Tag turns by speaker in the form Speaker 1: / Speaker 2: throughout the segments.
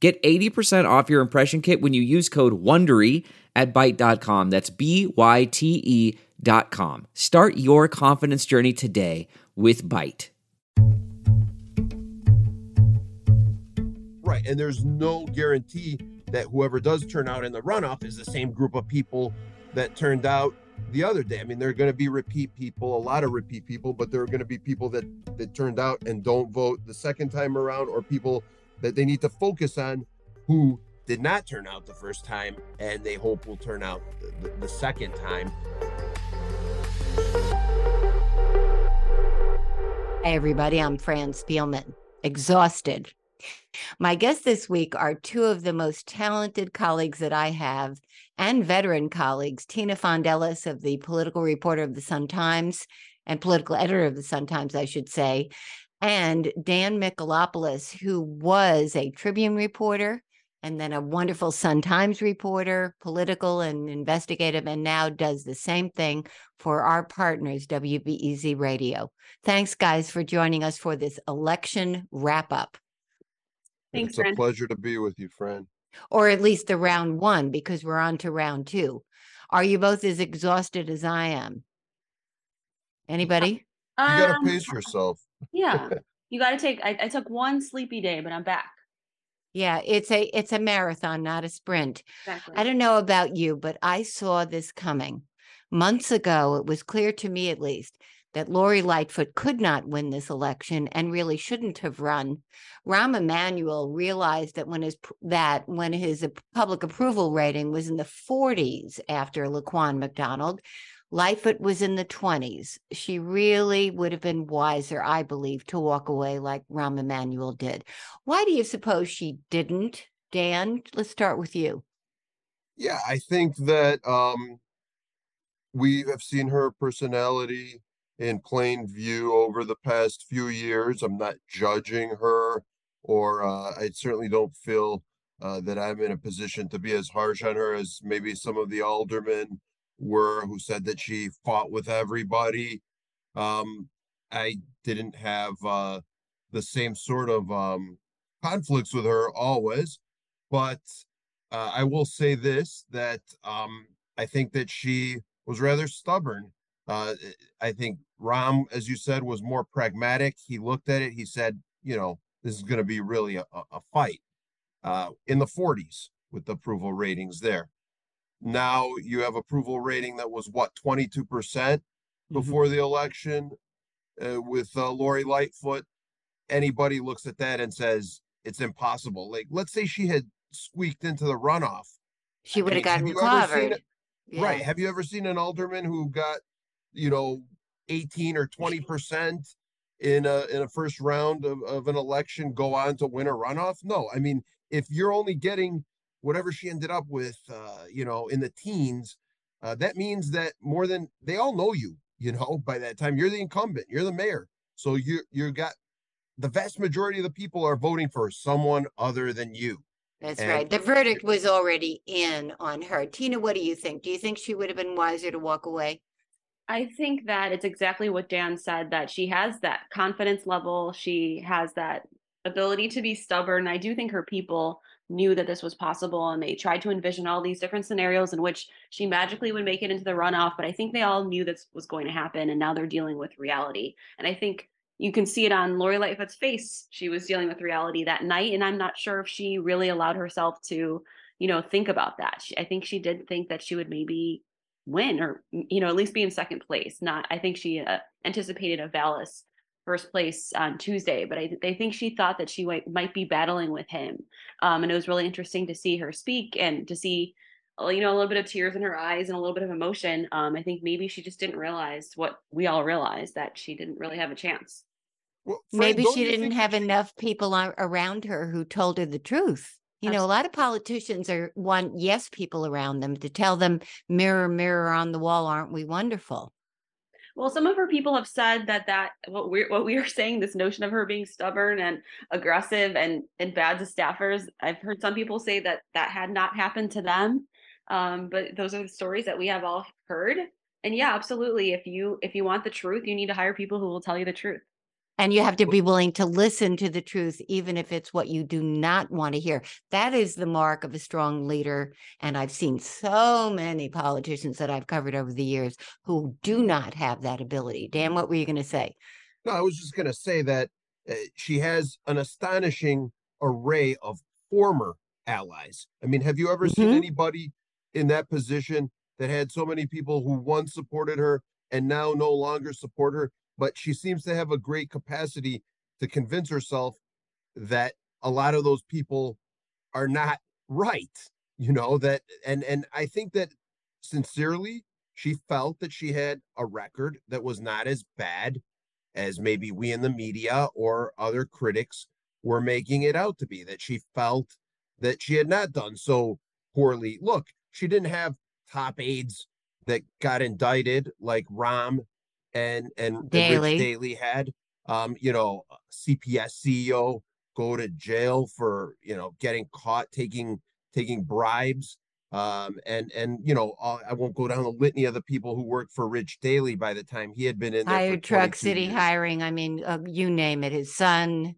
Speaker 1: Get 80% off your impression kit when you use code WONDERY at Byte.com. That's B-Y-T-E dot com. Start your confidence journey today with Byte.
Speaker 2: Right. And there's no guarantee that whoever does turn out in the runoff is the same group of people that turned out the other day. I mean, there are going to be repeat people, a lot of repeat people, but there are going to be people that that turned out and don't vote the second time around or people – that they need to focus on who did not turn out the first time and they hope will turn out the, the, second time.
Speaker 3: Hey, everybody, I'm Fran Spielman, exhausted. My guests this week are two of the most talented colleagues that I have and veteran colleagues Tina Sfondeles of the political reporter of the Sun Times and political editor of the Sun Times, I should say, and Dan Mihalopoulos, who was a Tribune reporter and then a wonderful Sun Times reporter, political and investigative, and now does the same thing for our partners, WBEZ Radio. Thanks, guys, for joining us for this election wrap up.
Speaker 4: Thanks,
Speaker 2: it's
Speaker 4: Fran.
Speaker 2: a pleasure to be with you, friend.
Speaker 3: Or at least the round one, because we're on to round two. Are you both as exhausted as I am? Anybody?
Speaker 2: You gotta
Speaker 4: Um,
Speaker 2: pace yourself.
Speaker 4: Yeah, you got to take. I, I took one sleepy day, but I'm back.
Speaker 3: Yeah, it's a it's a marathon, not a sprint.
Speaker 4: Exactly.
Speaker 3: I don't know about you, but I saw this coming. Months ago, it was clear to me at least that Lori Lightfoot could not win this election and really shouldn't have run. Rahm Emanuel realized that when his that when his public approval rating was in the 40s after Laquan McDonald, Lightfoot was in the 20s. She really would have been wiser, I believe, to walk away like Rahm Emanuel did. Why do you suppose she didn't? Dan, let's start with you.
Speaker 2: Yeah, I think that um, we have seen her personality in plain view over the past few years. I'm not judging her, or uh, I certainly don't feel uh, that I'm in a position to be as harsh on her as maybe some of the aldermen were who said that she fought with everybody. Um, I didn't have uh, the same sort of um, conflicts with her always, but uh, I will say this that um, I think that she was rather stubborn. Uh, I think Rahm, as you said, was more pragmatic. He looked at it. He said, you know, this is going to be really a, a fight uh, in the 40s with the approval ratings there. Now you have approval rating that was what 22%
Speaker 3: Mm-hmm.
Speaker 2: before mm-hmm. the election uh, with uh, Lori Lightfoot. Anybody looks at that and says it's impossible. Like, let's say she had squeaked into the runoff.
Speaker 3: She would have gotten covered.
Speaker 2: Yeah. Right. Have you ever seen an alderman who got, you know, 18 or 20% in a in a first round of, of an election go on to win a runoff? No. I mean, if you're only getting whatever she ended up with, uh, you know, in the teens, uh, that means that more than they all know you, you know, by that time you're the incumbent, you're the mayor. So you you got the vast majority of the people are voting for someone other than you.
Speaker 3: That's and, right. The verdict was already in on her. Tina, what do you think? Do you think she would have been wiser to walk away?
Speaker 4: I think that it's exactly what Dan said that she has that confidence level. She has that ability to be stubborn. I do think her people knew that this was possible and they tried to envision all these different scenarios in which she magically would make it into the runoff. But I think they all knew this was going to happen and now they're dealing with reality. And I think you can see it on Lori Lightfoot's face. She was dealing with reality that night. And I'm not sure if she really allowed herself to, you know, think about that. She, I think she did think that she would maybe win or, you know, at least be in second place. Not, I think she uh, anticipated a Vallas first place on Tuesday, but I, I think she thought that she might, might be battling with him. Um, and it was really interesting to see her speak and to see, uh, you know, a little bit of tears in her eyes and a little bit of emotion. Um, I think maybe she just didn't realize what we all realized that she didn't really have a chance.
Speaker 3: Well, Frank, maybe she didn't have she... enough people around her who told her the truth. You know, a lot of politicians are want yes people around them to tell them, mirror, mirror on the wall, aren't we wonderful?
Speaker 4: Well, some of her people have said that that what we're what we are saying, this notion of her being stubborn and aggressive and and bad to staffers. I've heard some people say that that had not happened to them, um, but those are the stories that we have all heard. And yeah, absolutely. If you if you want the truth, you need to hire people who will tell you the truth.
Speaker 3: And you have to be willing to listen to the truth, even if it's what you do not want to hear. That is the mark of a strong leader. And I've seen so many politicians that I've covered over the years who do not have that ability. Dan, what were you going to say?
Speaker 2: No, I was just going to say that uh, she has an astonishing array of former allies. I mean, have you ever mm-hmm. seen anybody in that position that had so many people who once supported her and now no longer support her? But she seems to have a great capacity to convince herself that a lot of those people are not right you know that and and i think that sincerely she felt that she had a record that was not as bad as maybe we in the media or other critics were making it out to be that she felt that she had not done so poorly. Look she didn't have top aides that got indicted like Rahm and and. Rich Daley had. Um, you know, CPS CEO go to jail for you know getting caught taking taking bribes. Um, and and you know, I won't go down the litany of the people who worked for Rich Daley by the time he had been in there.
Speaker 3: Hired Truck City years. hiring. I mean, uh, you name it. His son,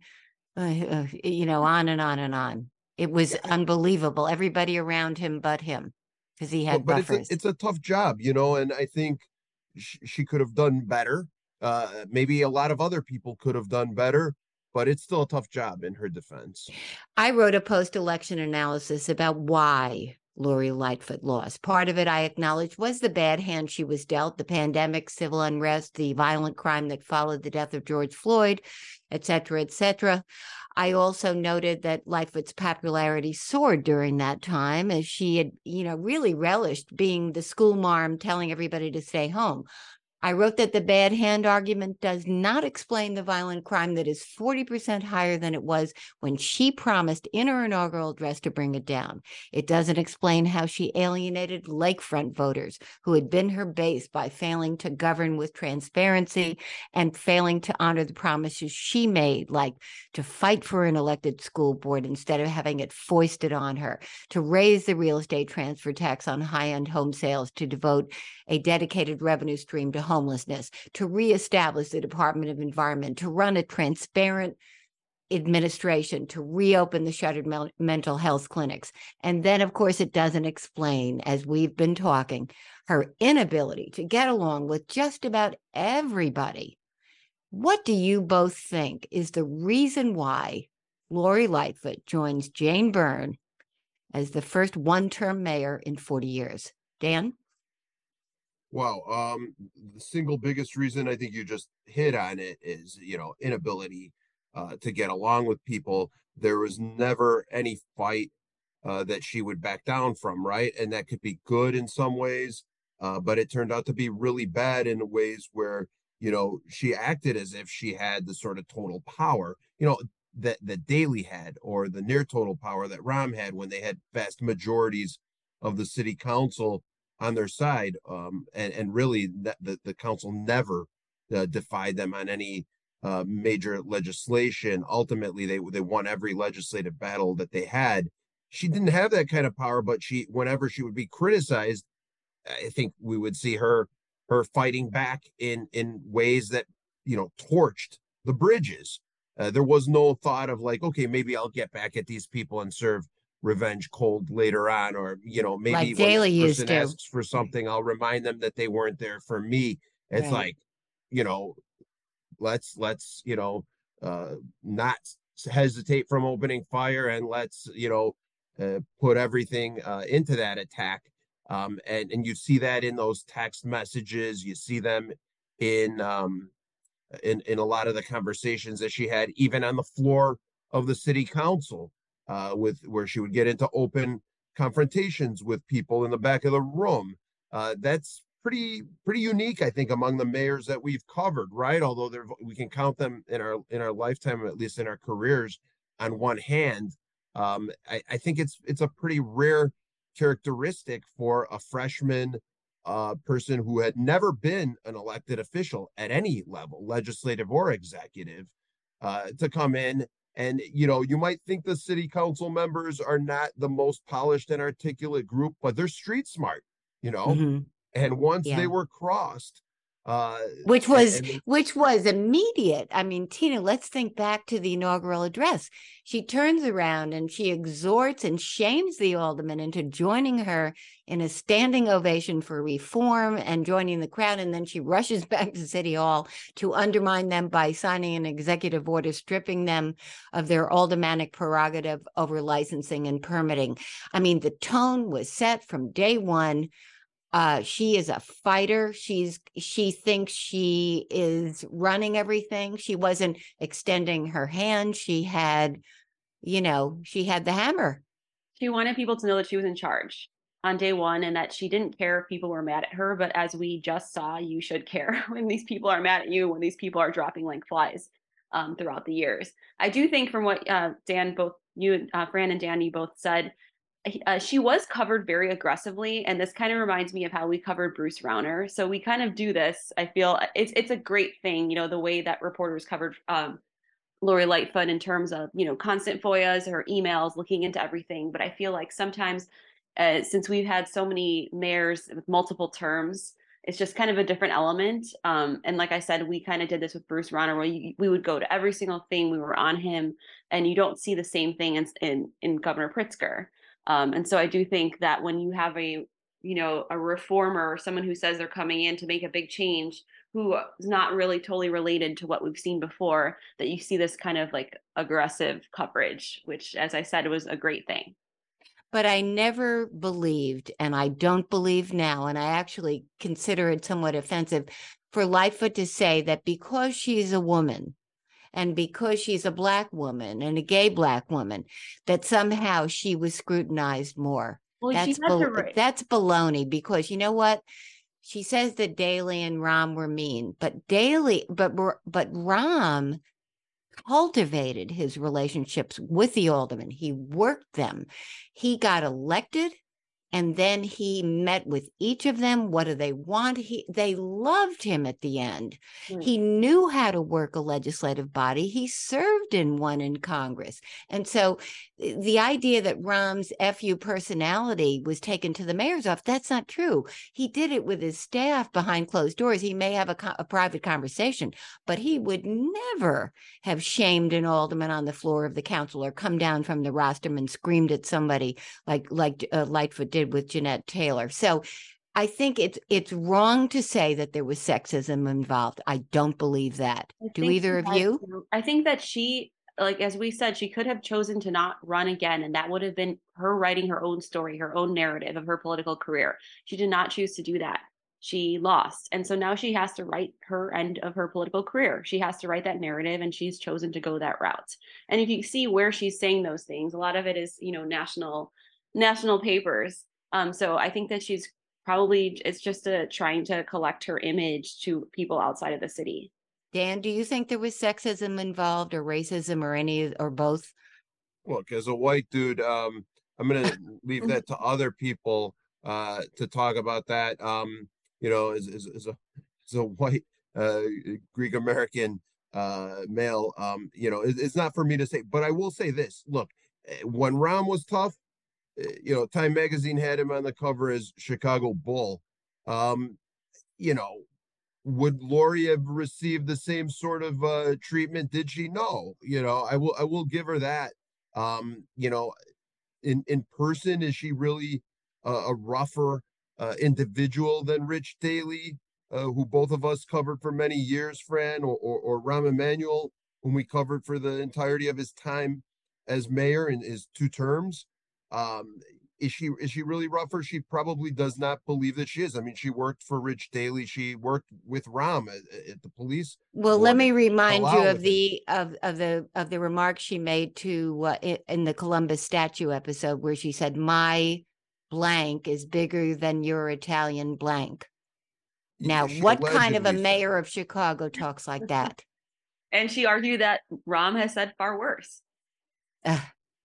Speaker 3: uh, uh, you know, on and on and on. It was yeah. unbelievable. Everybody around him but him, because he had
Speaker 2: but,
Speaker 3: but
Speaker 2: buffers. It's a, it's a tough job, you know, and I think she could have done better. Uh, maybe a lot of other people could have done better, but it's still a tough job in her defense.
Speaker 3: I wrote a post election analysis about why Lori Lightfoot lost. Part of it I acknowledge was the bad hand she was dealt, the pandemic, civil unrest, the violent crime that followed the death of George Floyd, et cetera, et cetera. I also noted that Lightfoot's popularity soared during that time as she had, you know, really relished being the school marm telling everybody to stay home. I wrote that the bad hand argument does not explain the violent crime that is 40% higher than it was when she promised in her inaugural address to bring it down. It doesn't explain how she alienated lakefront voters who had been her base by failing to govern with transparency and failing to honor the promises she made, like to fight for an elected school board instead of having it foisted on her, to raise the real estate transfer tax on high end home sales, to devote a dedicated revenue stream to homelessness, to reestablish the Department of Environment, to run a transparent administration, to reopen the shuttered mental health clinics. And then, of course, it doesn't explain, as we've been talking, her inability to get along with just about everybody. What do you both think is the reason why Lori Lightfoot joins Jane Byrne as the first one term mayor in 40 years? Dan?
Speaker 2: Wow. Um, the single biggest reason I think you just hit on it is, you know, inability uh, to get along with people. There was never any fight uh, that she would back down from, right? And that could be good in some ways, uh, but it turned out to be really bad in the ways where, you know, she acted as if she had the sort of total power, you know, that that Daley had or the near total power that Rahm had when they had vast majorities of the city council on their side. Um, and, and really, the, the, council never uh, defied them on any uh, major legislation. Ultimately, they they won every legislative battle that they had. She didn't have that kind of power, but she, whenever she would be criticized, I think we would see her her fighting back in in ways that you know torched the bridges. Uh, there was no thought of like, okay, maybe I'll get back at these people and serve revenge cold later on, or you know, maybe
Speaker 3: like used to. asks
Speaker 2: for something, I'll remind them that they weren't there for me. It's right. like, you know, let's let's you know, uh, not hesitate from opening fire, and let's you know, uh, put everything uh, into that attack. Um, and and you see that in those text messages, you see them in um, in in a lot of the conversations that she had, even on the floor of the city council uh, with where she would get into open confrontations with people in the back of the room. Uh, that's pretty pretty unique, I think, among the mayors that we've covered, right? Although we can count them in our in our lifetime, at least in our careers, on one hand. Um, I, I think it's it's a pretty rare characteristic for a freshman uh, person who had never been an elected official at any level, legislative or executive, uh, to come in. And, you know, you might think the city council members are not the most polished and articulate group, but they're street smart, you know? Mm-hmm. And once yeah. they were crossed,
Speaker 3: uh, which was and, which was immediate. I mean, Tina, let's think back to the inaugural address. She turns around and she exhorts and shames the aldermen into joining her in a standing ovation for reform and joining the crowd. And then she rushes back to City Hall to undermine them by signing an executive order stripping them of their aldermanic prerogative over licensing and permitting. I mean, the tone was set from day one uh she is a fighter. She's she thinks she is running everything. She wasn't extending her hand. She had you know she had the hammer.
Speaker 4: She wanted people to know that she was in charge on day one and that she didn't care if people were mad at her but as we just saw you should care when these people are mad at you when these people are dropping like flies um, throughout the years. I do think from what uh, dan both you uh, fran and dan you both said uh, she was covered very aggressively, and this kind of reminds me of how we covered Bruce Rauner. So we kind of do this. I feel uh, it's it's a great thing, you know, the way that reporters covered um, Lori Lightfoot in terms of you know constant FOIAs, her emails, looking into everything. But I feel like sometimes, uh, since we've had so many mayors with multiple terms, it's just kind of a different element. Um, and like I said, we kind of did this with Bruce Rauner, where you, we would go to every single thing. We were on him, and you don't see the same thing in in, in Governor Pritzker. Um, and so I do think that when you have a, you know, a reformer or someone who says they're coming in to make a big change, who is not really totally related to what we've seen before, that you see this kind of like aggressive coverage, which, as I said, was a great thing.
Speaker 3: But I never believed, and I don't believe now, and I actually consider it somewhat offensive for Lightfoot to say that because she's a woman, and because she's a black woman and a gay black woman, that somehow she was scrutinized more. Well, that's right. that's baloney because you know what? She says that Daley and Rahm were mean, but Daley, but but Rahm cultivated his relationships with the aldermen. He worked them. He got elected and then he met with each of them what do they want? He they loved him at the end. Mm. he knew how to work a legislative body. He served in one in congress. And so the idea that Rahm's fu personality was taken to the mayor's office that's not true. He did it with his staff behind closed doors. He may have a, a private conversation but he would never have shamed an alderman on the floor of the council or come down from the rostrum and screamed at somebody like like uh, lightfoot did did with Jeanette Taylor. So I think it's it's wrong to say that there was sexism involved. I don't believe that. I Do either of you?
Speaker 4: I think that she like as we said she could have chosen to not run again and that would have been her writing her own story, her own narrative of her political career. She did not choose to do that. She lost. And so now she has to write her end of her political career. She has to write that narrative and she's chosen to go that route. And if you see where she's saying those things, a lot of it is, you know, national national papers um, so I think that she's probably it's just a trying to collect her image to people outside of the city.
Speaker 3: Dan, do you think there was sexism involved or racism or any or both?
Speaker 2: Look, as a white dude, um, I'm gonna leave that to other people uh, to talk about that. Um, you know, as, as, as a as a white uh, Greek American uh, male, um, you know, it, it's not for me to say, but I will say this: look, eh, when Rahm was tough, you know, Time Magazine had him on the cover as Chicago Bull. Um, you know, would Lori have received the same sort of uh, treatment? Did she? No. You know, I will. I will give her that. Um, you know, in in person, is she really a, a rougher uh, individual than Rich Daley, uh, who both of us covered for many years, Fran, or or, or Rahm Emanuel, whom we covered for the entirety of his time as mayor in his two terms? Um, is she is she really rougher? She probably does not believe that she is. I mean, she worked for Rich Daley. She worked with Rahm at, at the police.
Speaker 3: Well, let me remind you of the of of the of the remarks she made to uh, in the Columbus statue episode where she said, "My blank is bigger than your Italian blank." Now, she what kind of a mayor of Chicago talks like that?
Speaker 4: And she argued that Rahm has said far worse.
Speaker 3: Uh,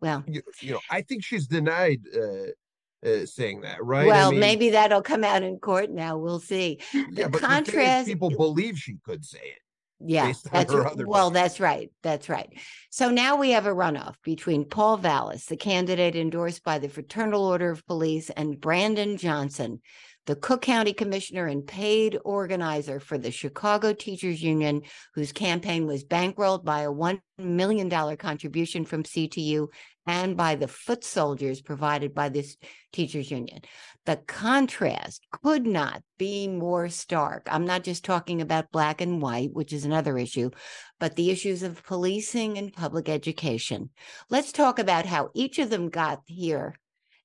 Speaker 3: Well,
Speaker 2: you, you know, I think she's denied uh, uh, saying that, right?
Speaker 3: well,
Speaker 2: I mean,
Speaker 3: maybe that'll come out in court now. We'll see.
Speaker 2: yeah,
Speaker 3: the
Speaker 2: the is,
Speaker 3: contrast-
Speaker 2: people believe she could say it.
Speaker 3: Yeah, that's
Speaker 2: her
Speaker 3: r-
Speaker 2: other
Speaker 3: well, that's right. That's right. So now we have a runoff between Paul Vallas, the candidate endorsed by the Fraternal Order of Police, and Brandon Johnson, the Cook County Commissioner and paid organizer for the Chicago Teachers Union, whose campaign was bankrolled by a $1 million contribution from CTU and by the foot soldiers provided by this teachers union. The contrast could not be more stark. I'm not just talking about black and white, which is another issue, but the issues of policing and public education. Let's talk about how each of them got here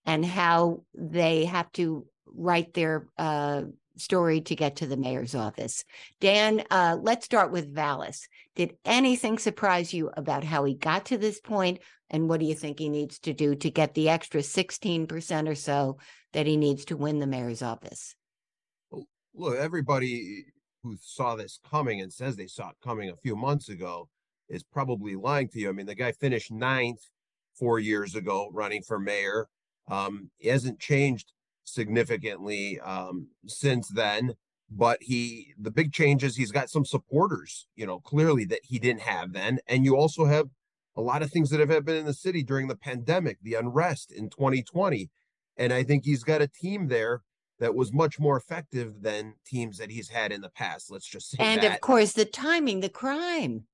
Speaker 3: and how they have to write their uh, story to get to the mayor's office. Dan, uh, let's start with Vallas. Did anything surprise you about how he got to this point, and what do you think he needs to do to get the extra 16% or so that he needs to win the mayor's office?
Speaker 2: Look, everybody who saw this coming and says they saw it coming a few months ago is probably lying to you. I mean, the guy finished ninth four years ago running for mayor. Um, he hasn't changed significantly um, since then, but he the big change is he's got some supporters, you know, clearly that he didn't have then. And you also have a lot of things that have happened in the city during the pandemic, the unrest in 2020. And I think he's got a team there that was much more effective than teams that he's had in the past. Let's just say
Speaker 3: And
Speaker 2: that.
Speaker 3: of course, the timing, the crime.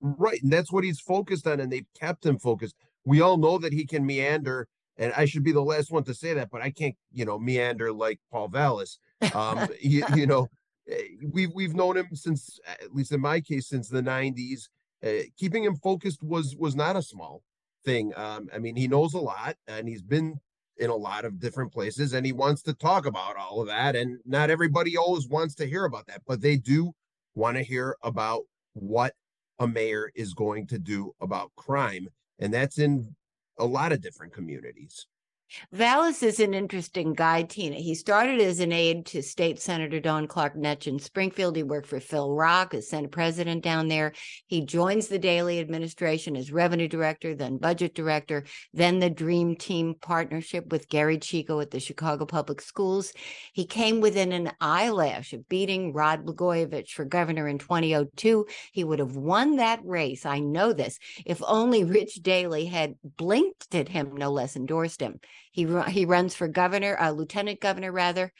Speaker 2: Right. And that's what he's focused on, and they've kept him focused. We all know that he can meander, and I should be the last one to say that, but I can't, you know, meander like Paul Vallas. Um, you, you know, eh, we've we've known him since, at least in my case, since the '90s. Uh, keeping him focused was was not a small thing. Um, I mean, he knows a lot, and he's been in a lot of different places, and he wants to talk about all of that. And not everybody always wants to hear about that, but they do want to hear about what a mayor is going to do about crime. And that's in a lot of different communities.
Speaker 3: Vallas is an interesting guy, Tina. He started as an aide to State Senator Dawn Clark Netsch in Springfield. He worked for Phil Rock as Senate President down there. He joins the Daley administration as revenue director, then budget director, then the Dream Team partnership with Gery Chico at the Chicago Public Schools. He came within an eyelash of beating Rod Blagojevich for governor in 2002. He would have won that race. I know this if only Rich Daley had blinked at him, no less endorsed him. He he runs for governor, uh, lieutenant governor rather,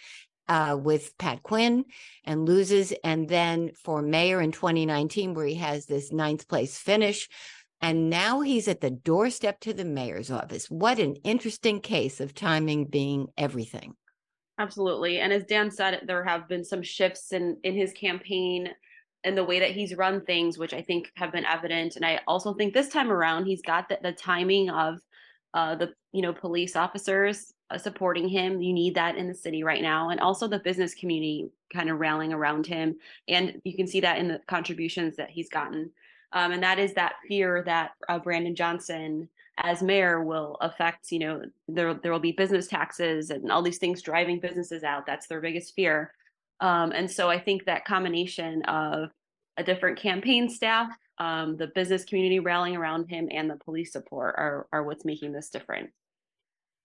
Speaker 3: uh, with Pat Quinn, and loses, and then for mayor in 2019, where he has this ninth place finish. And now he's at the doorstep to the mayor's office. What an interesting case of timing being everything.
Speaker 4: Absolutely. And as Dan said, there have been some shifts in in his campaign and the way that he's run things, which I think have been evident. And I also think this time around, he's got the, the timing of uh, the you know police officers uh, supporting him. You need that in the city right now, and also the business community kind of rallying around him. And you can see that in the contributions that he's gotten. Um, and that is that fear that uh, Brandon Johnson as mayor will affect you know there there will be business taxes and all these things driving businesses out that's their biggest fear um, and so i think that combination of a different campaign staff um, the business community rallying around him and the police support are are what's making this different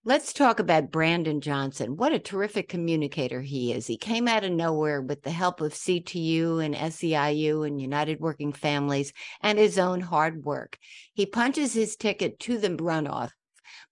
Speaker 3: Let's talk about Brandon Johnson. What a terrific communicator he is. He came out of nowhere with the help of CTU and SEIU and United Working Families and his own hard work. He punches his ticket to the runoff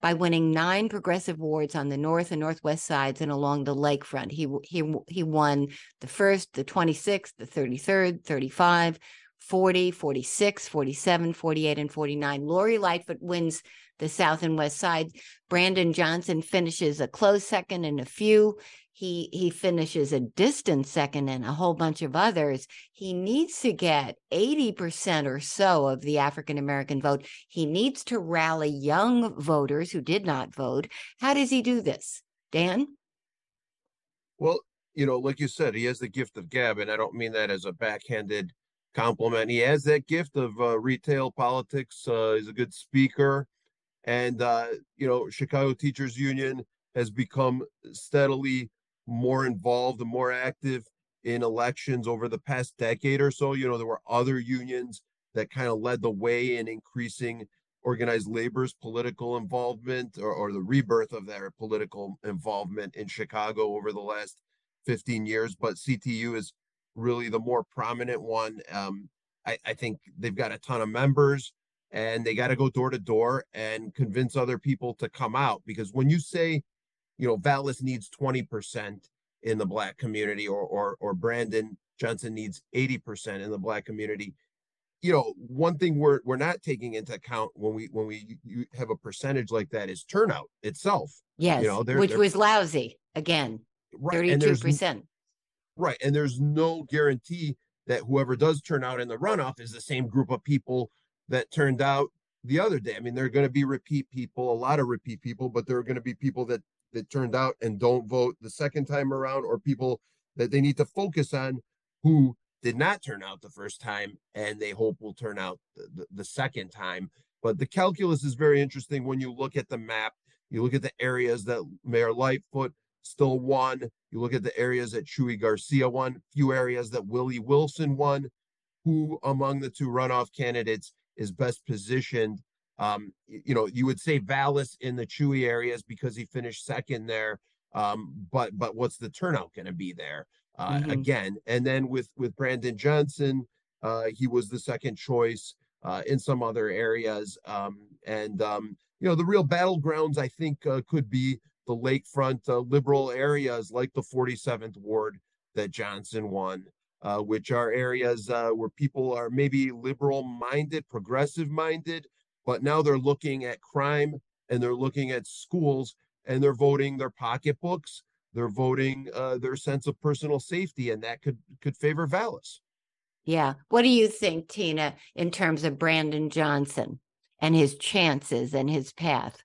Speaker 3: by winning nine progressive wards on the north and northwest sides and along the lakefront. He he he won the first, the 26th, the 33rd, 35, 40, 46, 47, 48 and 49. Lori Lightfoot wins the south and west side. Brandon Johnson finishes a close second and a few. He he finishes a distant second and a whole bunch of others. He needs to get 80% or so of the African American vote. He needs to rally young voters who did not vote. How does he do this? Dan?
Speaker 2: Well, you know, like you said, he has the gift of gab, and I don't mean that as a backhanded compliment. He has that gift of uh, retail politics. Uh, he's a good speaker. And, uh, you know, Chicago Teachers Union has become steadily more involved and more active in elections over the past decade or so. You know, there were other unions that kind of led the way in increasing organized labor's political involvement or, or the rebirth of their political involvement in Chicago over the last 15 years, but CTU is really the more prominent one. Um, I, I think they've got a ton of members and they got to go door to door and convince other people to come out because when you say, you know, Vallas needs 20% in the black community or or or Brandon Johnson needs 80% in the black community, you know, one thing we're we're not taking into account when we when we have a percentage like that is turnout itself.
Speaker 3: Yes,
Speaker 2: you know,
Speaker 3: they're, which they're, was lousy again, thirty-two percent.
Speaker 2: Right, and there's no guarantee that whoever does turn out in the runoff is the same group of people that turned out the other day. I mean, there are going to be repeat people, a lot of repeat people, but there are going to be people that that turned out and don't vote the second time around, or people that they need to focus on who did not turn out the first time and they hope will turn out the, the, the, second time. But the calculus is very interesting when you look at the map. You look at the areas that Mayor Lightfoot still won. You look at the areas that Chuy Garcia won, few areas that Willie Wilson won. Who among the two runoff candidates is best positioned? Um, you know, you would say Vallas in the Chuy areas because he finished second there. Um, but but what's the turnout going to be there? uh, mm-hmm. again. And then with with Brandon Johnson, uh, he was the second choice uh, in some other areas. Um, and um, you know, the real battlegrounds I think uh, could be the lakefront uh, liberal areas like the 47th ward that Johnson won. Uh, which are areas where people are maybe liberal minded, progressive minded, but now they're looking at crime and they're looking at schools and they're voting their pocketbooks they're voting uh, their sense of personal safety, and that could could favor Vallas.
Speaker 3: Yeah. What do you think, Tina, in terms of Brandon Johnson and his chances and his path?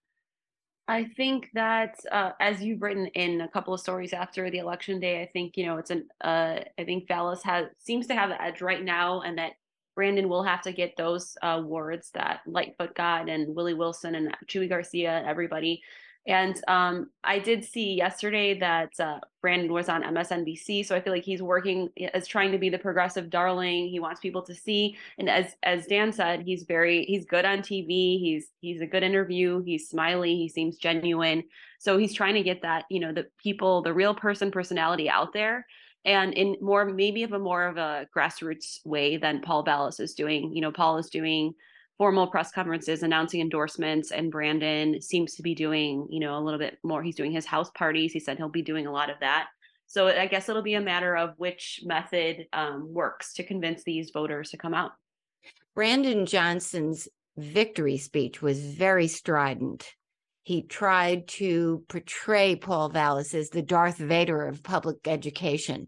Speaker 4: I think that uh, as you've written in a couple of stories after the election day, I think you know it's an. Uh, I think Vallas has seems to have the edge right now, and that Brandon will have to get those uh, wards that Lightfoot got and Willie Wilson and Chuy Garcia, and everybody and um, I did see yesterday that uh, Brandon was on MSNBC, so I feel like he's working as trying to be the progressive darling. He wants people to see, and as as Dan said, he's very he's good on TV. He's he's a good interview. He's smiley. He seems genuine. So he's trying to get that you know the people, the real person personality out there, and in more maybe of a more of a grassroots way than Paul Vallas is doing. You know, Paul is doing formal press conferences announcing endorsements and brandon seems to be doing you know a little bit more. He's doing his house parties. He said he'll be doing a lot of that. So i guess it'll be a matter of which method um, works to convince these voters to come out.
Speaker 3: Brandon johnson's victory speech was very strident. He tried to portray paul vallas as the darth vader of public education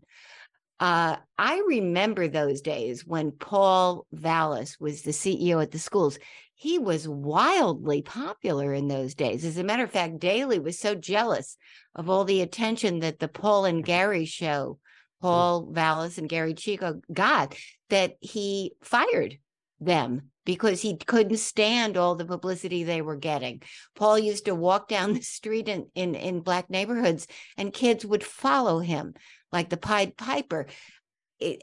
Speaker 3: uh, I remember those days when Paul Vallas was the CEO at the schools. He was wildly popular in those days. As a matter of fact, Daley was so jealous of all the attention that the Paul and Gary show, Paul Vallas and Gery Chico got, that he fired them because he couldn't stand all the publicity they were getting. Paul used to walk down the street in, in, in black neighborhoods and kids would follow him like the Pied Piper.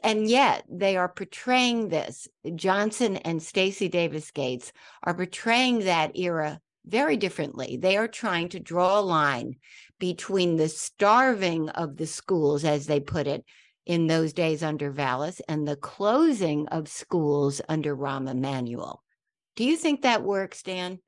Speaker 3: And yet they are portraying this. Johnson and Stacy Davis Gates are portraying that era very differently. They are trying to draw a line between the starving of the schools, as they put it, in those days under Vallas and the closing of schools under Rahm Emanuel. Do you think that works, Dan?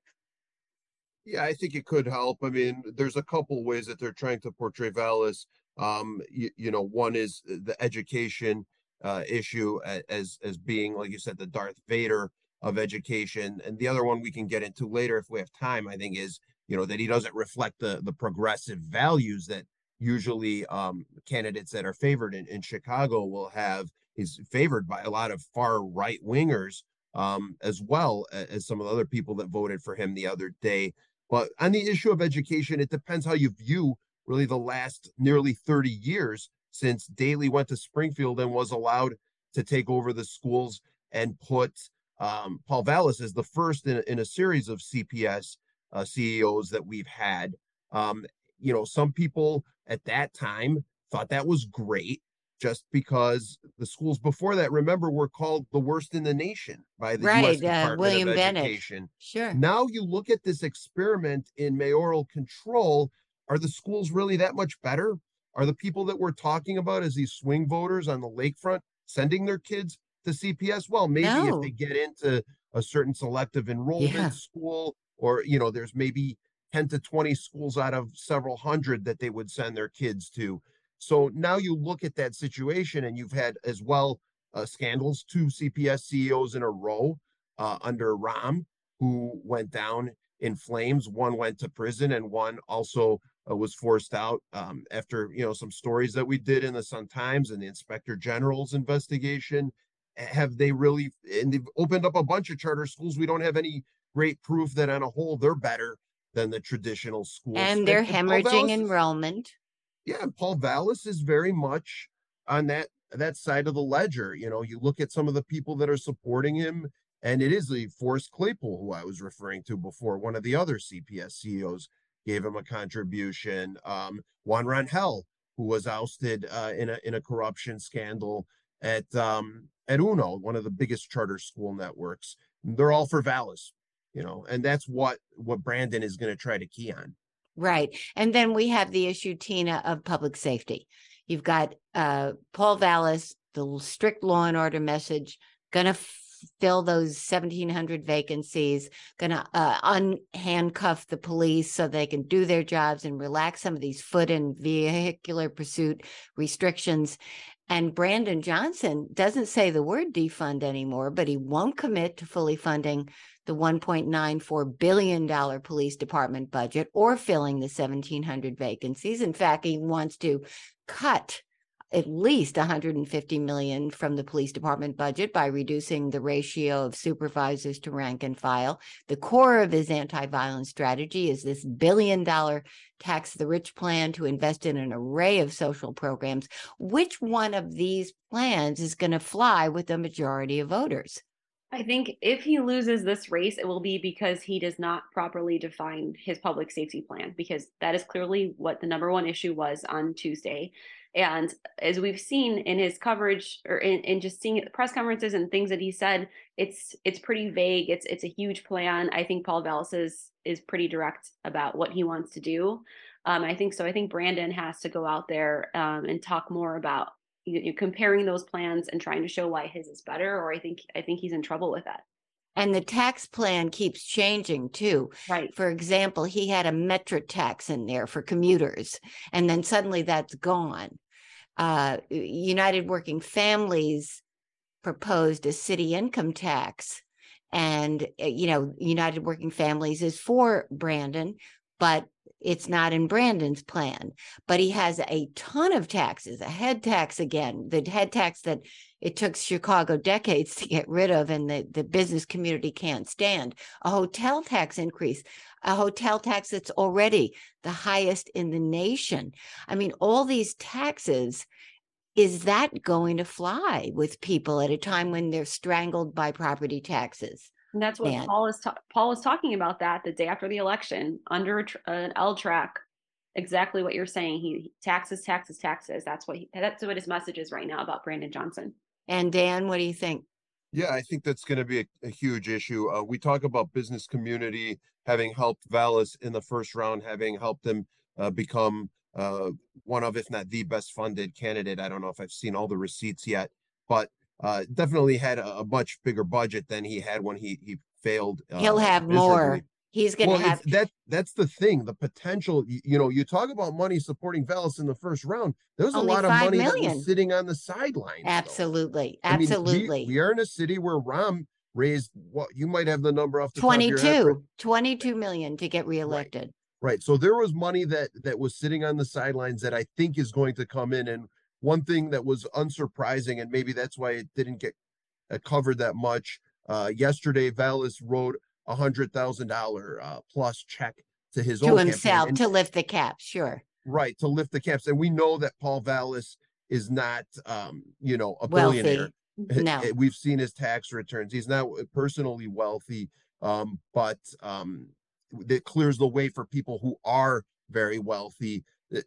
Speaker 2: Yeah, I think it could help. I mean, there's a couple ways that they're trying to portray Vallas. Um, you, you know, one is the education uh, issue as as being, like you said, the Darth Vader of education, and the other one we can get into later if we have time. I think is you know that he doesn't reflect the the progressive values that usually um, candidates that are favored in, in Chicago will have. He's favored by a lot of far right wingers um, as well as some of the other people that voted for him the other day. But on the issue of education, it depends how you view really the last nearly 30 years since Daley went to Springfield and was allowed to take over the schools and put um, Paul Vallas as the first in, in a series of CPS uh, CEOs that we've had. Um, you know, some people at that time thought that was great. just because the schools before that, remember, were called the worst in the nation by the
Speaker 3: Right,
Speaker 2: U.S.
Speaker 3: uh,
Speaker 2: Department
Speaker 3: William
Speaker 2: of
Speaker 3: Bennett.
Speaker 2: Education.
Speaker 3: Sure.
Speaker 2: Now you look at this experiment in mayoral control. Are the schools really that much better? Are the people that we're talking about as these swing voters on the lakefront sending their kids to CPS? Well, maybe
Speaker 3: No.
Speaker 2: if they get into a certain selective enrollment
Speaker 3: Yeah.
Speaker 2: school, or you know, there's maybe 10 to 20 schools out of several hundred that they would send their kids to. So now you look at that situation, and you've had as well uh, scandals, two CPS CEOs in a row uh, under Rahm, who went down in flames. One went to prison, and one also uh, was forced out um, after you know some stories that we did in the Sun Times and the Inspector General's investigation. Have they really? And they've opened up a bunch of charter schools. We don't have any great proof that on a whole they're better than the traditional schools.
Speaker 3: And they're
Speaker 2: Paul
Speaker 3: hemorrhaging
Speaker 2: is-
Speaker 3: enrollment.
Speaker 2: yeah, and Paul Vallas is very much on that that side of the ledger. You know, you look at some of the people that are supporting him, and it is the Forrest Claypool who I was referring to before. One of the other CPS CEOs gave him a contribution. Um, Juan Rangel, who was ousted uh, in a in a corruption scandal at um, at Uno, one of the biggest charter school networks. They're all for Vallas, you know, and that's what what Brandon is going to try to key on.
Speaker 3: Right. And then we have the issue, Tina, of public safety. You've got uh, Paul Vallas, the strict law and order message, going to fill those 1,700 vacancies, going to uh, unhandcuff the police so they can do their jobs and relax some of these foot and vehicular pursuit restrictions. And Brandon Johnson doesn't say the word defund anymore, but he won't commit to fully funding the $1.94 billion police department budget or filling the 1,700 vacancies. In fact, he wants to cut at least 150 million from the police department budget by reducing the ratio of supervisors to rank and file. The core of his anti-violence strategy is this billion dollar tax the rich plan to invest in an array of social programs. Which one of these plans is going to fly with the majority of voters?
Speaker 4: I think if he loses this race, it will be because he does not properly define his public safety plan, because that is clearly what the number one issue was on Tuesday. And as we've seen in his coverage or in, in just seeing press conferences and things that he said, it's it's pretty vague. It's it's a huge plan. I think Paul Vallas is is pretty direct about what he wants to do. Um, I think so. I think Brandon has to go out there um, and talk more about you, you comparing those plans and trying to show why his is better. Or I think I think he's in trouble with that.
Speaker 3: And the tax plan keeps changing too.
Speaker 4: Right.
Speaker 3: For example, he had a metro tax in there for commuters, and then suddenly that's gone. Uh, United Working Families proposed a city income tax. And, uh, you know, United Working Families is for Brandon, but it's not in Brandon's plan. But he has a ton of taxes, a head tax again, the head tax that it took Chicago decades to get rid of and the, the business community can't stand, a hotel tax increase, a hotel tax that's already the highest in the nation. I mean, all these taxes, is that going to fly with people at a time when they're strangled by property taxes?
Speaker 4: And that's what
Speaker 3: Man.
Speaker 4: Paul is ta- Paul is talking about that the day after the election under a tr- an L track. Exactly what you're saying. He taxes, taxes, taxes. That's what he, that's what his message is right now about Brandon Johnson.
Speaker 3: And Dan, what do you think?
Speaker 2: Yeah, I think that's going to be a, a huge issue. Uh, we talk about business community having helped Vallis in the first round, having helped him uh, become uh, one of, if not the best funded candidate. I don't know if I've seen all the receipts yet, but uh, definitely had a, a much bigger budget than he had when he he failed. Uh,
Speaker 3: He'll have more. He's going to
Speaker 2: Well,
Speaker 3: have
Speaker 2: that that's the thing. The potential. You, you know, you talk about money supporting Vallis in the first round. there's a lot of money that
Speaker 3: million.
Speaker 2: was sitting on the sidelines. though.
Speaker 3: absolutely,
Speaker 2: I mean, we-
Speaker 3: absolutely.
Speaker 2: we, are in a city where Rahm raised what you might have the number off the top of your head,
Speaker 3: 22, 22 million to get reelected.
Speaker 2: Right. So there was money that that was sitting on the sidelines that I think is going to come in. And one thing that was unsurprising, and maybe that's why it didn't get uh, covered that much. Uh, yesterday, Vallis wrote a hundred thousand dollar uh, plus check to his
Speaker 3: to himself
Speaker 2: And-
Speaker 3: to lift the cap. Sure.
Speaker 2: right to lift the caps. And we know that Paul Vallas is not, um, you know, a
Speaker 3: Wealthy.
Speaker 2: billionaire.
Speaker 3: No.
Speaker 2: Eh, We've seen his tax returns. He's not personally wealthy, um, but um, that clears the way for people who are very wealthy. Eh,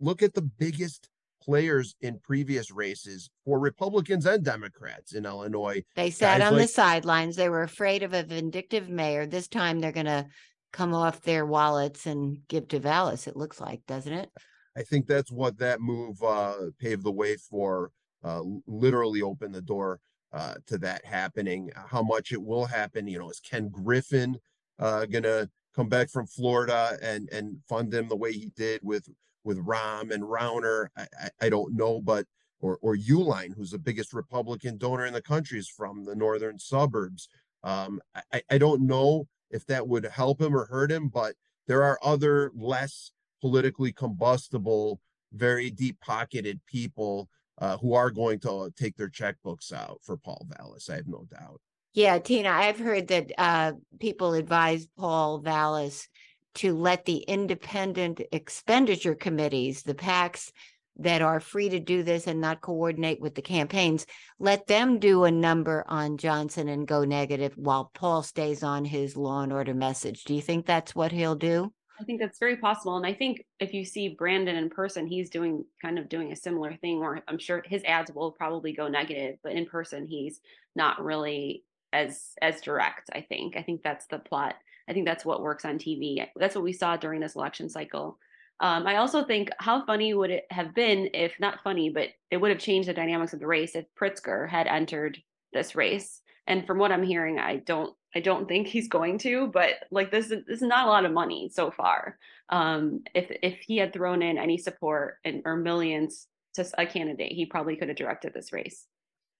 Speaker 2: Look at the biggest players in previous races for Republicans and Democrats in Illinois.
Speaker 3: They sat on like, the sidelines. They were afraid of a vindictive mayor. This time they're going to come off their wallets and give to Vallas, it looks like, doesn't it?
Speaker 2: I think that's what that move uh, paved the way for, uh, literally opened the door uh, to that happening. How much it will happen, you know, is Ken Griffin uh, going to come back from Florida and and fund him the way he did with with Rahm and Rauner? I, I, I don't know, but or or Uihlein, who's the biggest Republican donor in the country, is from the northern suburbs. Um, I, I don't know if that would help him or hurt him, but there are other less politically combustible, very deep pocketed people uh, who are going to take their checkbooks out for Paul Vallas. I have no doubt.
Speaker 3: Yeah, Tina, I've heard that uh, people advise Paul Vallas to let the independent expenditure committees, the PACs that are free to do this and not coordinate with the campaigns, let them do a number on Johnson and go negative while Paul stays on his law and order message. Do you think that's what he'll do?
Speaker 4: I think that's very possible. And I think if you see Brandon in person, he's doing kind of doing a similar thing where I'm sure his ads will probably go negative, but in person, he's not really as as direct, I think. I think that's the plot. I think that's what works on TV. That's what we saw during this election cycle. Um, I also think how funny would it have been if not funny, but it would have changed the dynamics of the race if Pritzker had entered this race. And from what I'm hearing, I don't I don't think he's going to, but like this is this is not a lot of money so far. Um, if if he had thrown in any support and or millions to a candidate, he probably could have directed this race.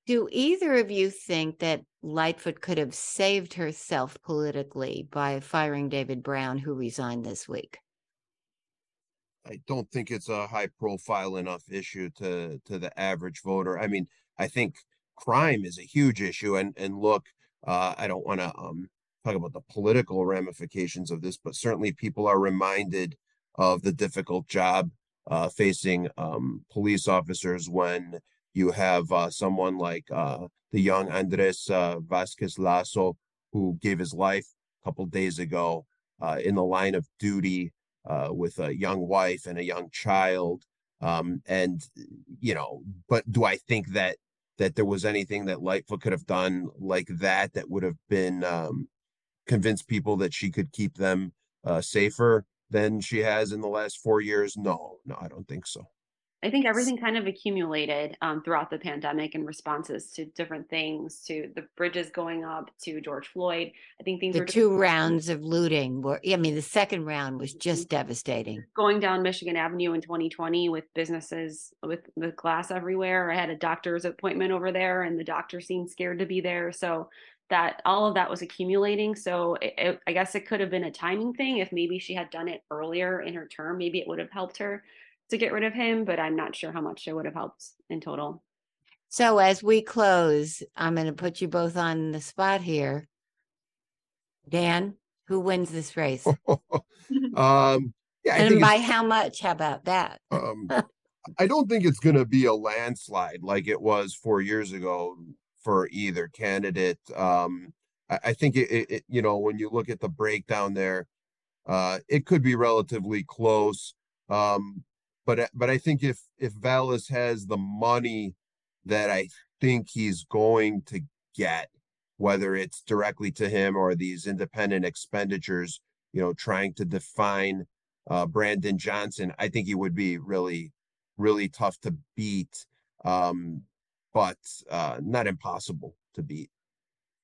Speaker 3: Do either of you think that Lightfoot could have saved herself politically by firing David Brown, who resigned this week?
Speaker 2: I don't think it's a high profile enough issue to to the average voter. I mean, I think crime is a huge issue, and and look, uh, I don't want to um, talk about the political ramifications of this, but certainly people are reminded of the difficult job uh, facing um, police officers when you have uh, someone like uh, the young Andres uh, Vasquez Lasso, who gave his life a couple days ago uh, in the line of duty uh, with a young wife and a young child. Um, and you know, but do I think that that there was anything that Lightfoot could have done like that that would have been um, convinced people that she could keep them uh, safer than she has in the last four years? No, no, I don't think so.
Speaker 4: I think everything kind of accumulated um, throughout the pandemic and responses to different things, to the bridges going up, to George Floyd. I think things
Speaker 3: the two rounds of looting were. I mean, the second round was just devastating.
Speaker 4: Going down Michigan Avenue in 2020 with businesses with the glass everywhere. I had a doctor's appointment over there, and the doctor seemed scared to be there. So that all of that was accumulating. So it, it, I guess it could have been a timing thing. If maybe she had done it earlier in her term, maybe it would have helped her to get rid of him, but I'm not sure how much it would have helped in total.
Speaker 3: So as we close, I'm going to put you both on the spot here. Dan, who wins this race?
Speaker 2: um,
Speaker 3: yeah, and by how much? How about that?
Speaker 2: um, I don't think it's going to be a landslide like it was four years ago for either candidate. Um, I, I think it, it, it, you know, when you look at the breakdown there, uh, it could be relatively close. Um, but uh, but I think if if Vallas has the money that I think he's going to get, whether it's directly to him or these independent expenditures, you know, trying to define uh, Brandon Johnson, I think he would be really, really tough to beat, um, but uh, not impossible to beat.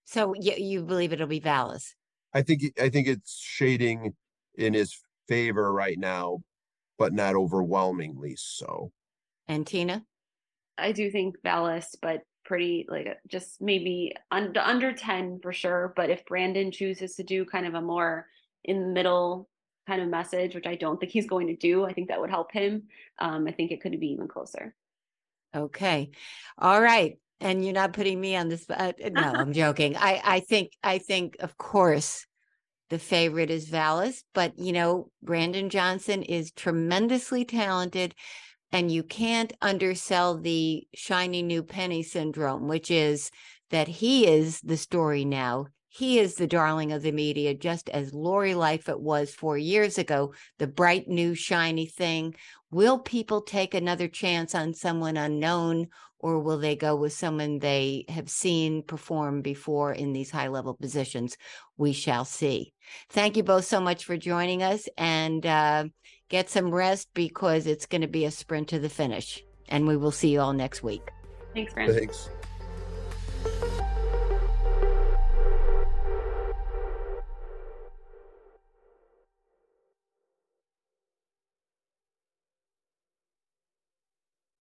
Speaker 3: So you, you believe it'll be Vallas?
Speaker 2: I think I think it's shading in his favor right now, but not overwhelmingly so.
Speaker 3: And Tina?
Speaker 4: I do think Vallas, but pretty like just maybe under, under 10 for sure. But if Brandon chooses to do kind of a more in the middle kind of message, which I don't think he's going to do, I think that would help him. Um, I think it could be even closer.
Speaker 3: Okay. All right. And you're not putting me on the spot. No, I'm joking. I, I think, I think, of course, the favorite is Vallas, but you know, Brandon Johnson is tremendously talented and you can't undersell the shiny new penny syndrome, which is that he is the story now. He is the darling of the media, just as Lori Lightfoot was four years ago, the bright, new, shiny thing. Will people take another chance on someone unknown, or will they go with someone they have seen perform before in these high level positions? We shall see. Thank you both so much for joining us and uh, get some rest because it's going to be a sprint to the finish. And we will see you all next week.
Speaker 4: Thanks, Fran.
Speaker 2: Thanks.